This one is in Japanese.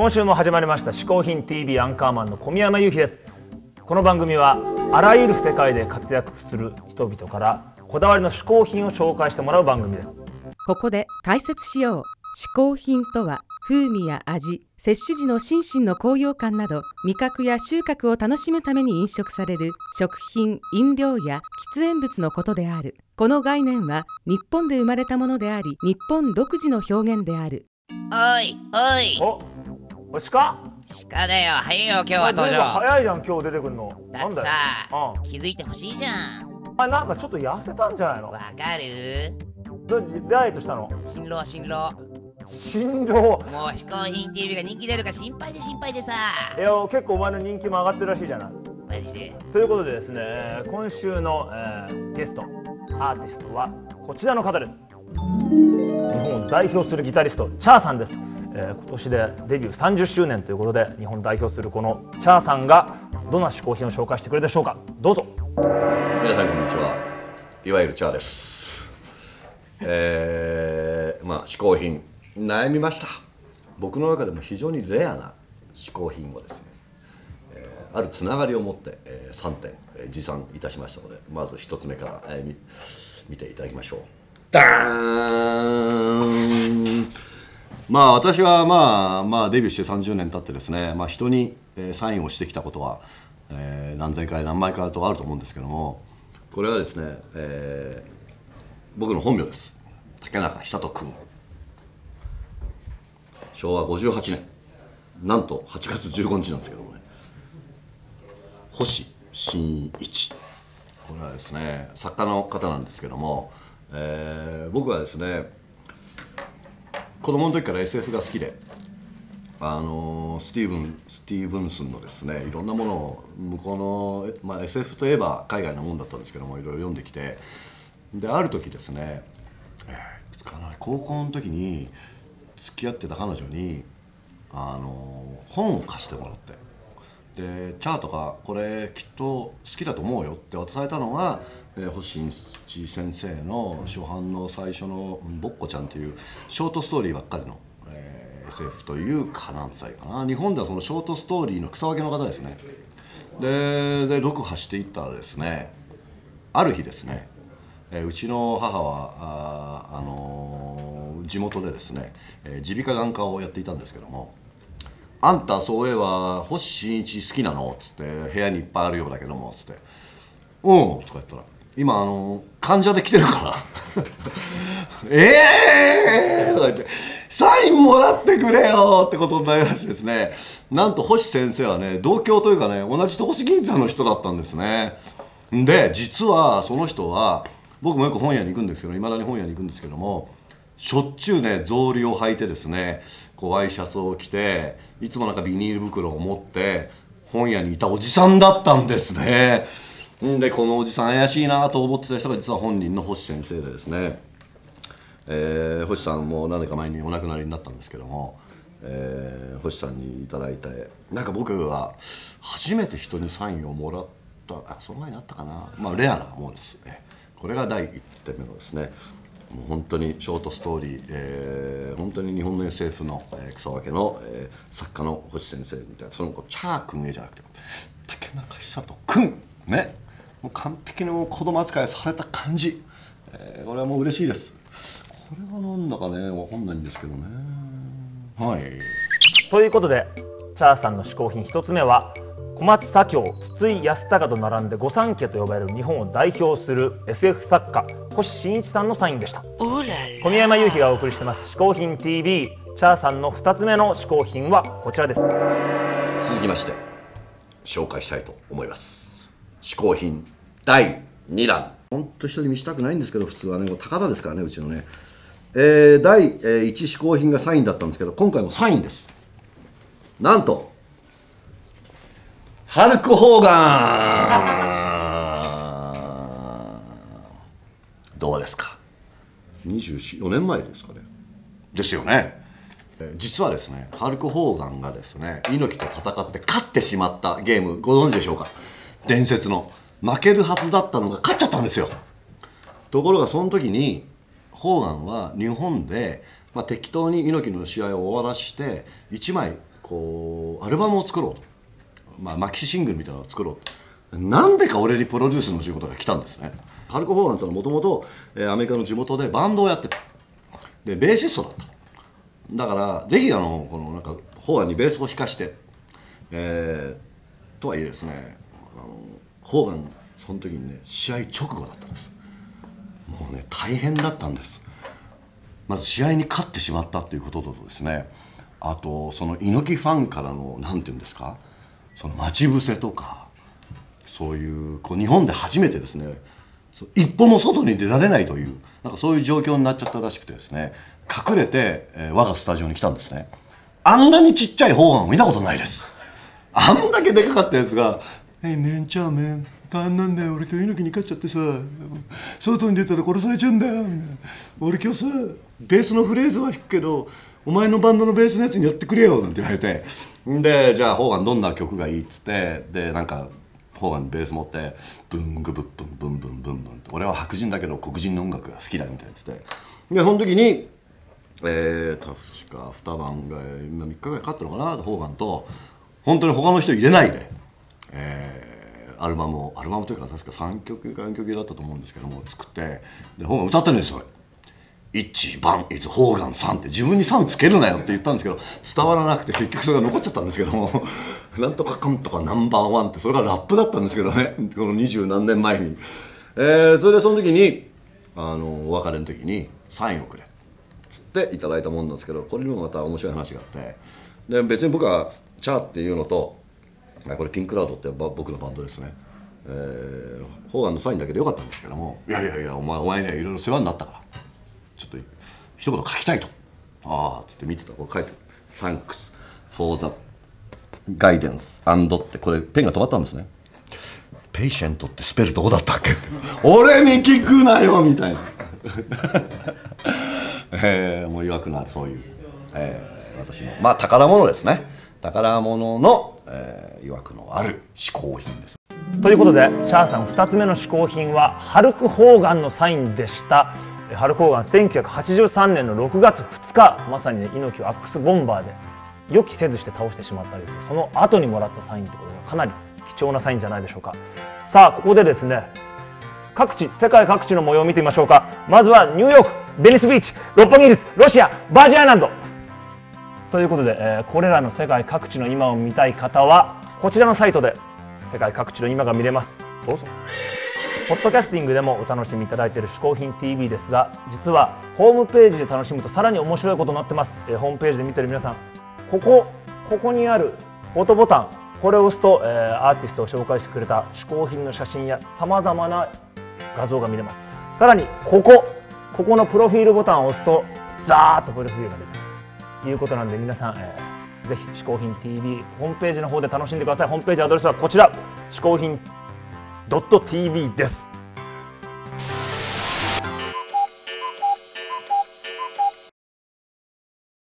今週も始まりました嗜好品 TV アンカーマンの小宮山雄飛ですこの番組はあらゆる世界で活躍する人々からこだわりの嗜好品を紹介してもらう番組ですここで解説しよう。嗜好品とは、風味や味、摂取時の心身の高揚感など、味覚や収穫を楽しむために飲食される食品、飲料や喫煙物のことである。この概念は日本で生まれたものであり、日本独自の表現である。おいおいおお鹿鹿だよ。早いよ今日は登場。早いじゃん今日出てくるの。だってなんだよ。さうん。気づいてほしいじゃん。あなんかちょっと痩せたんじゃないの？わかる？どダイエットしたの？新郎新郎。新郎？もう嗜好品 TV が人気出るか心配で心配でさ。いや結構お前の人気も上がってるらしいじゃない？マジで？ということでですね今週の、えーゲストアーティストはこちらの方です。日本を代表するギタリストチャーさんです、えー今年でデビュー30周年ということで日本代表するこのチャーさんがどんな嗜好品を紹介してくれるでしょうか？どうぞ。皆さんこんにちは。いわゆるチャーです。えー、まあ嗜好品。悩みました。僕の中でも非常にレアな嗜好品をですね、えーあるつながりを持って、え3点、えー持参いたしましたのでまず1つ目から、えー見ていただきましょう。ダーンまあ私はまあまあデビューして30年経ってですね、まあ、人に、サインをしてきたことは、えー何千回何万回とあると思うんですけどもこれはですね、えー僕の本名です。竹中久人君。昭和58年。なんと8月15日なんですけどもね。星新一。これはですね作家の方なんですけども、えー僕はですね子供の時から SF が好きであのスティーブンスティーブンスンのですねいろんなものを向こうの、まあ、SF といえば海外のもんだったんですけどもいろいろ読んできてである時ですね、えーいつかな高校の時に付き合ってた彼女にあの本を貸してもらってでチャーとかこれきっと好きだと思うよって渡されたのが、えー星新一先生の初版の最初の「ぼっこちゃん」っていうショートストーリーばっかりの、えー SF というか何歳かな。日本ではそのショートストーリーの草分けの方ですね。でで読破していったらですね。ある日ですね、えーうちの母はあ、あのー地元でですね耳鼻科眼科をやっていたんですけども「あんたそういえば星新一好きなの?」っつって「部屋にいっぱいあるようだけども」っつって「うん」とか言ったら「今あの患者で来てるから」え えー!」とか言って「サインもらってくれよ!」ってことになりましてですねなんと星先生はね同郷というかね同じ戸越銀座の人だったんですねで実はその人は僕もよく本屋に行くんですけどいまだに本屋に行くんですけどもしょっちゅうね草履を履いてですねこうワイシャツを着ていつもなんかビニール袋を持って本屋にいたおじさんだったんですね。んでこのおじさん怪しいなと思ってた人が実は本人の星先生でですね。えー星さんも何年か前にお亡くなりになったんですけども、えー星さんにいただいてなんか僕は初めて人にサインをもらったあその前にあったかな。まあレアなものですね。これが第1点目のですね。もう本当にショートストーリー、えー本当に日本の SF の、えー草分けの、えー作家の星先生みたいなその子チャー君へじゃなくて竹中久人君ね。もう完璧にも子供扱いされた感じ、えーこれはもう嬉しいです。これはなんだかねわかんないんですけどね。はい。ということでチャーさんの嗜好品一つ目は小松左京筒井康隆と並んで御三家と呼ばれる日本を代表する SF 作家星新一さんのサインでした。小宮山雄飛がお送りしてます嗜好品 TV チャーさんの2つ目の嗜好品はこちらです。続きまして紹介したいと思います。嗜好品第2弾。本当人に見したくないんですけど普通はね高田ですからねうちのね。えー第、えー、1嗜好品がサインだったんですけど今回もサインです。なんとハルク・ホーガン。どうですか？24年前ですかね。ですよね。えー実はですねハルク・ホーガンがですね猪木と戦って勝ってしまったゲームご存知でしょうか？伝説の。負けるはずだったのが勝っちゃったんですよ。ところがその時にホーガンは日本で、まあ、適当に猪木の試合を終わらして1枚ここうアルバムを作ろうと、まあ、マキシシングルみたいなのを作ろう。となんでか俺にプロデュースの仕事が来たんですね。ハルコ・ホーガンさんはもともとアメリカの地元でバンドをやってた。でベーシストだった。だからぜひあのこのなんかホーガンにベースを弾かして、えーとはいえですねあのホーガンその時にね試合直後だったんです。もうね大変だったんです。まず試合に勝ってしまったということとですねあとその猪木ファンからの何て言うんですか？その待ち伏せとかそういうこう日本で初めてですね一歩も外に出られないというなんかそういう状況になっちゃったらしくてですね隠れて、えー我がスタジオに来たんですね。あんなにちっちゃい方眼を見たことないです。あんだけでかかったやつが「えいめんちゃうめん大なんだよ俺今日猪木に勝っちゃってさ外に出たら殺されちゃうんだよ」みたいな。俺今日さベースのフレーズは弾くけどお前のバンドのベースのやつにやってくれよなんて言われて。でじゃあホーガンどんな曲がいいっつってでなんかホーガンベース持ってブングブッブンブンブンブンブンって俺は白人だけど黒人の音楽が好きだみたいなっつってでその時にえー、確か2晩ぐらい今3日ぐらいかかったのかなホーガンと本当に他の人入れないで、えーアルバムをアルバムというか確か3曲か4曲だったと思うんですけども作ってでホーガン歌ってるんですよ俺一番いつホーガンさんって自分に3つけるなよって言ったんですけど伝わらなくて結局それが残っちゃったんですけども なんとかかんとかナンバーワンってそれがラップだったんですけどね。この二十何年前に、えーそれでその時にあのお別れの時にサインをくれ。っつっていただいたもんなんですけどこれにもまた面白い話があって。で別に僕は「チャ」っていうのとこれピンクラウドって僕のバンドですね、えー、ホーガンのサインだけでよかったんですけども。いやいやいやお前お前にはいろいろ世話になったから。一言書きたいと。ああつって見てた。これ書いて「Thanks for the guidance and」ってこれペンが止まったんですね。patient ってスペルどうだったっけ？って俺に聞くなよみたいな。えー、もう曰くのあるそういう、えー私の。まあ宝物ですね。宝物の、えー、曰くのある嗜好品です。ということでチャーさん2つ目の嗜好品はハルク・ホーガンのサインでしたえハルク・ホーガン1983年の6月2日まさに、ね、猪木をアックスボンバーで予期せずして倒してしまったんですその後にもらったサインってことでかなり貴重なサインじゃないでしょうか。さあここでですね各地世界各地の模様を見てみましょうか。まずはニューヨークベニスビーチ六本木ヒルズロシアバージンアイランド。ということで、えーこれらの世界各地の今を見たい方はこちらのサイトで世界各地の今が見れます。どうぞ。ポッドキャスティングでもお楽しみいただいている嗜好品 TV ですが実はホームページで楽しむとさらに面白いことになってます、えーホームページで見てる皆さんここここにあるフォトボタンこれを押すと、えーアーティストを紹介してくれた嗜好品の写真やさまざまな画像が見れます。さらにここここのプロフィールボタンを押すとザーッとプロフィールが出てくる。ということなんで皆さん、えーぜひ嗜好品 TV ホームページの方で楽しんでください。ホームページアドレスはこちら。嗜好品 .tv です。